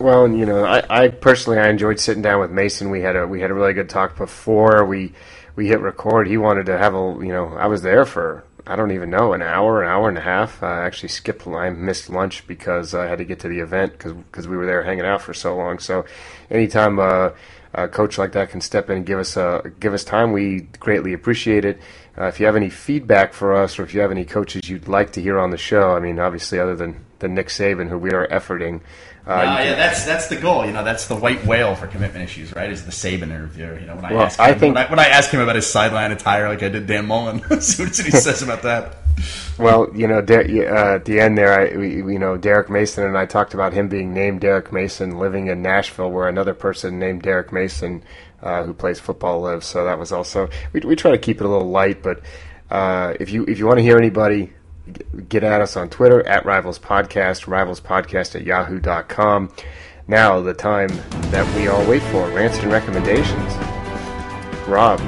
Well, you know, I, I, personally I enjoyed sitting down with Mason. We had a we had a really good talk before we we hit record. He wanted to have a you know I was there for I don't even know an hour, an hour and a half. I actually skipped I missed lunch because I had to get to the event because we were there hanging out for so long. So anytime. Uh, a coach like that can step in and give us a, give us time, we greatly appreciate it. Uh, if you have any feedback for us, or if you have any coaches you'd like to hear on the show, I mean, obviously, other than, than Nick Saban, who we are efforting. Uh, yeah, that's that's the goal. You know, that's the white whale for commitment issues, right? Is the Saban interview. You know, when I well, ask him, I think, when I, when I ask him about his sideline attire, like I did Dan Mullen, see what he says about that. Well, you know, De- uh, at the end there, I, we, you know, Derek Mason and I talked about him being named Derek Mason, living in Nashville, where another person named Derrick Mason, uh, who plays football, lives. So that was also we, we try to keep it a little light. But uh, if you if you want to hear anybody, get at us on Twitter at Rivals Podcast, Rivals Podcast at Yahoo.com. Now the time that we all wait for, rants and recommendations. Rob,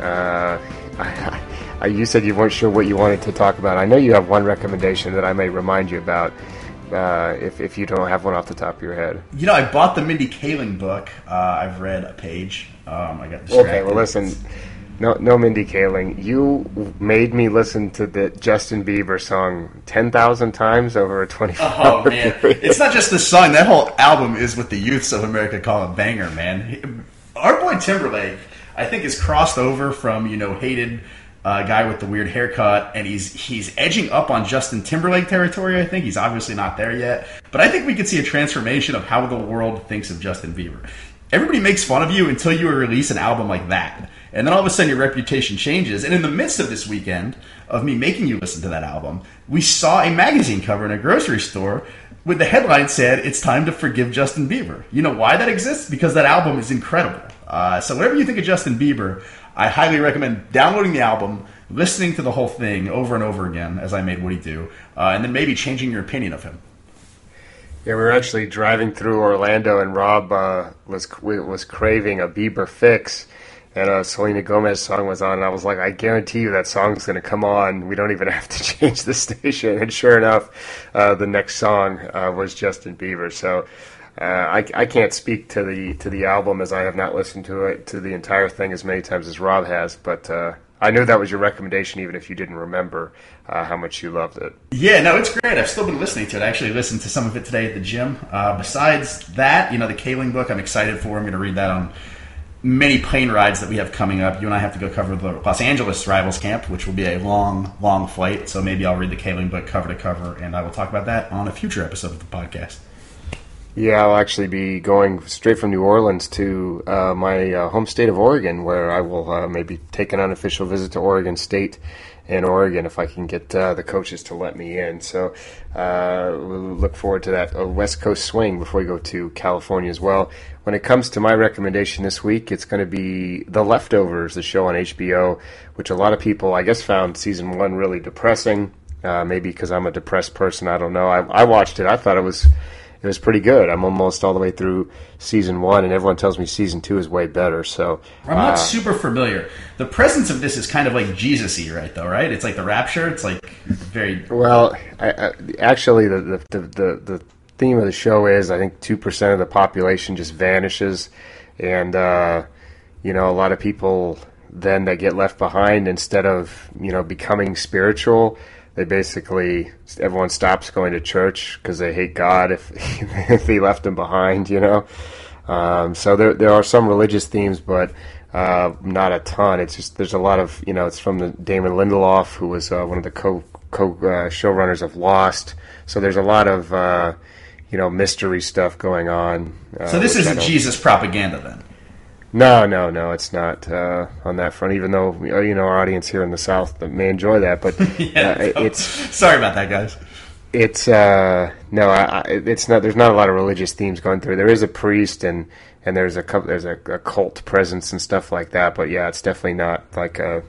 uh, I, uh, you said you weren't sure what you wanted to talk about. I know you have one recommendation that I may remind you about. Uh, if, if you don't have one off the top of your head, you know, I bought the Mindy Kaling book. Uh, I've read a page. Um, I got distracted. Okay, well, listen, no, no, Mindy Kaling. You made me listen to the Justin Bieber song ten thousand times over a twenty-four. Oh man, period. it's not just the song. That whole album is what the youths of America call a banger, man. Our boy Timberlake, I think, is crossed over from you know hated uh, guy with the weird haircut, and he's he's edging up on Justin Timberlake territory. I think he's obviously not there yet, but I think we could see a transformation of how the world thinks of Justin Bieber. Everybody makes fun of you until you release an album like that, and then all of a sudden your reputation changes. And in the midst of this weekend of me making you listen to that album, we saw a magazine cover in a grocery store with the headline said "It's time to forgive Justin Bieber." You know why that exists? Because that album is incredible. Uh, so whatever you think of Justin Bieber, I highly recommend downloading the album, listening to the whole thing over and over again, as I made Woody do, uh, and then maybe changing your opinion of him. Yeah, we were actually driving through Orlando, and Rob uh, was was craving a Bieber fix, and a Selena Gomez song was on. And I was like, I guarantee you that song's going to come on. We don't even have to change the station. And sure enough, uh, the next song uh, was Justin Bieber. So uh, I, I can't speak to the to the album as I have not listened to it to the entire thing as many times as Rob has, but uh, I know that was your recommendation, even if you didn't remember uh, how much you loved it. Yeah, no, it's great. I've still been listening to it. I actually listened to some of it today at the gym. Uh, besides that, you know, the Kaling book, I'm excited for. I'm going to read that on many plane rides that we have coming up. You and I have to go cover the Los Angeles Rivals Camp, which will be a long, long flight. So maybe I'll read the Kaling book cover to cover, and I will talk about that on a future episode of the podcast. Yeah, I'll actually be going straight from New Orleans to uh, my uh, home state of Oregon, where I will uh, maybe take an unofficial visit to Oregon State and Oregon if I can get uh, the coaches to let me in. So uh, we'll look forward to that West Coast swing before we go to California as well. When it comes to my recommendation this week, it's going to be The Leftovers, the show on HBO, which a lot of people, I guess, found season one really depressing. Uh, maybe because I'm a depressed person, I don't know. I, I watched it. I thought it was it was pretty good. I'm almost all the way through season one, and everyone tells me season two is way better. So I'm not uh, super familiar. The presence of this is kind of like Jesus-y, right? Though, right? It's like the rapture. It's like very well. I, I, actually, the, the the, the the theme of the show is I think two percent of the population just vanishes, and uh, you know a lot of people then they get left behind instead of you know becoming spiritual they basically everyone stops going to church because they hate God if if he left them behind, you know. Um, so there there are some religious themes, but uh, not a ton. It's just there's a lot of you know. It's from the Damon Lindelof, who was uh, one of the co co uh, showrunners of Lost. So there's a lot of uh, you know mystery stuff going on. Uh, so this isn't Jesus propaganda then. No, no, no, it's not uh, on that front. Even though you know our audience here in the South may enjoy that, but yeah, uh, it's sorry about that, guys. It's uh, no, I, it's not. There's not a lot of religious themes going through. There is a priest and and there's a couple there's a, a cult presence and stuff like that. But yeah, it's definitely not like a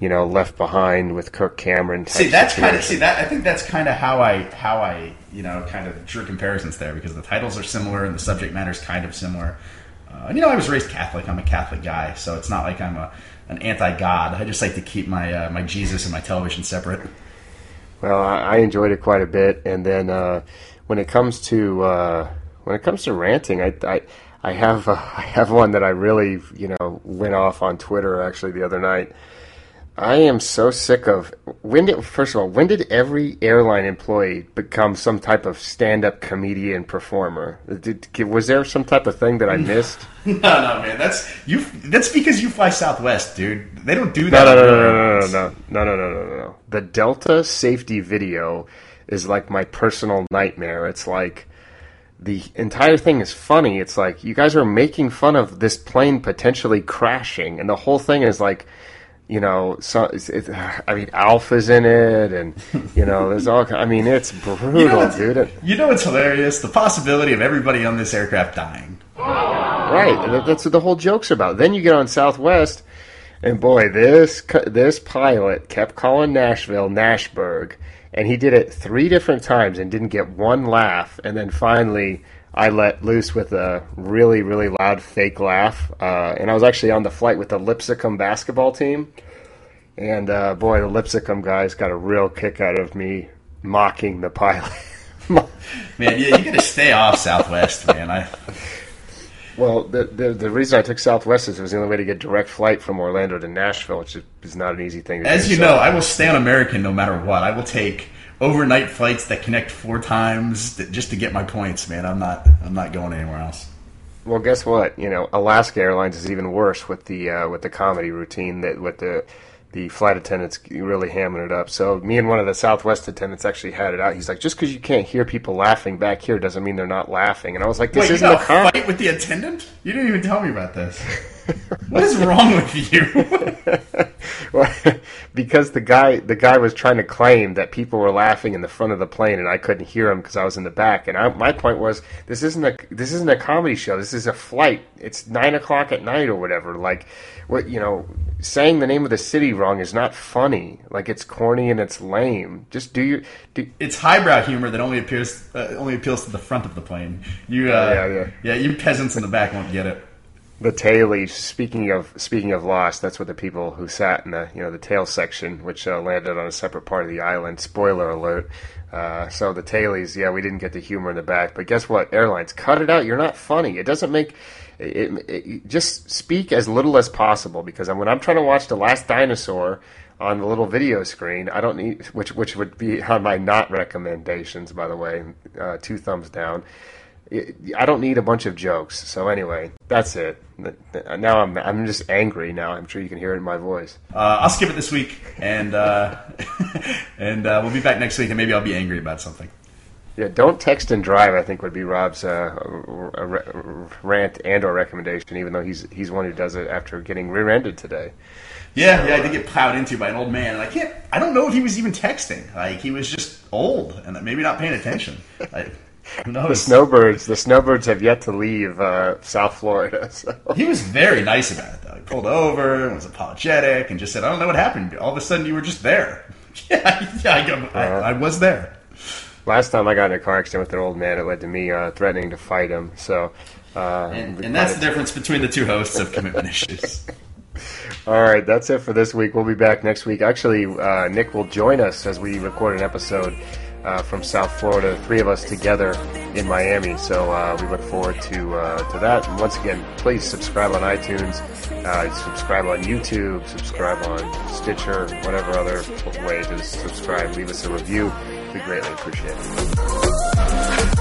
you know Left Behind with Kirk Cameron. see, that's kind of see that. I think that's kind of how I how I you know kind of drew comparisons there because the titles are similar and the subject matter is kind of similar. Uh, and you know, I was raised Catholic. I'm a Catholic guy, so it's not like I'm a an anti-God. I just like to keep my uh, my Jesus and my television separate. Well, I, enjoyed it quite a bit, and then uh, when it comes to uh, when it comes to ranting, I, I I have uh, I have one that I really you know went off on Twitter actually the other night. I am so sick of when did first of all when did every airline employee become some type of stand-up comedian performer? Did, was there some type of thing that I missed? no, no, man. That's you. That's because you fly Southwest, dude. They don't do that. No, no, no, no, no, no, no, no, no, no, no. The Delta safety video is like my personal nightmare. It's like the entire thing is funny. It's like you guys are making fun of this plane potentially crashing, and the whole thing is like you know, so it's, it's, I mean, Alpha's in it, and you know, there's all. I mean, it's brutal, you know dude. You know, it's hilarious. The possibility of everybody on this aircraft dying. Right, that's what the whole joke's about. Then you get on Southwest, and boy, this this pilot kept calling Nashville Nashburg, and he did it three different times and didn't get one laugh, and then finally I let loose with a really, really loud fake laugh. Uh, and I was actually on the flight with the Lipscomb basketball team. And uh, boy, the Lipscomb guys got a real kick out of me mocking the pilot. man, yeah, you got to stay off Southwest, man. I. Well, the, the, the reason I took Southwest is it was the only way to get direct flight from Orlando to Nashville, which is not an easy thing. As do, you so. know, I will stay on American no matter what. I will take overnight flights that connect four times just to get my points, man. I'm not I'm not going anywhere else. Well, guess what? You know, Alaska Airlines is even worse with the uh, with the comedy routine that with the the flight attendants really hamming it up. So me and one of the Southwest attendants actually had it out. He's like, just because you can't hear people laughing back here doesn't mean they're not laughing. And I was like, this Wait, isn't a fight with the attendant. You didn't even tell me about this. what is wrong with you? well, because the guy the guy was trying to claim that people were laughing in the front of the plane and I couldn't hear him because I was in the back. And I, my point was, this isn't a this isn't a comedy show. This is a flight. It's nine o'clock at night or whatever. Like, what you know, saying the name of the city wrong is not funny. Like, it's corny and it's lame. Just do your. Do, it's highbrow humor that only appears uh, only appeals to the front of the plane. You, uh, yeah, yeah, yeah. You peasants in the back won't get it the tailies. Speaking of speaking of lost, that's what the people who sat in the you know the tail section, which uh, landed on a separate part of the island. Spoiler alert. Uh, so the tailies, yeah, we didn't get the humor in the back, but guess what? Airlines, cut it out. You're not funny. It doesn't make it, it, just speak as little as possible because when I'm trying to watch the Last Dinosaur on the little video screen, I don't need which which would be on my not recommendations, by the way, uh, two thumbs down. I don't need a bunch of jokes. So anyway, that's it. Now I'm I'm just angry. Now I'm sure you can hear it in my voice. Uh, I'll skip it this week, and uh, and uh, we'll be back next week, and maybe I'll be angry about something. Yeah, don't text and drive. I think would be Rob's uh, rant and or recommendation. Even though he's he's one who does it after getting rear-ended today. Yeah, so, yeah, I did get plowed into by an old man, and I can't. I don't know if he was even texting. Like he was just old and maybe not paying attention. Like, the snowbirds, the snowbirds have yet to leave uh, South Florida. So. He was very nice about it, though. He pulled over and was apologetic and just said, "I don't know what happened. All of a sudden, you were just there." yeah, yeah, I, I, I, was there. Last time I got in a car accident with an old man, it led to me uh, threatening to fight him. So, uh, and, and that's the difference between the two hosts of commitment issues. All right, that's it for this week. We'll be back next week. Actually, uh, Nick will join us as we record an episode uh, from South Florida, three of us together in Miami. So uh, we look forward to uh, to that. And once again, please subscribe on iTunes, uh, subscribe on YouTube, subscribe on Stitcher, whatever other way to subscribe. Leave us a review. We greatly appreciate it.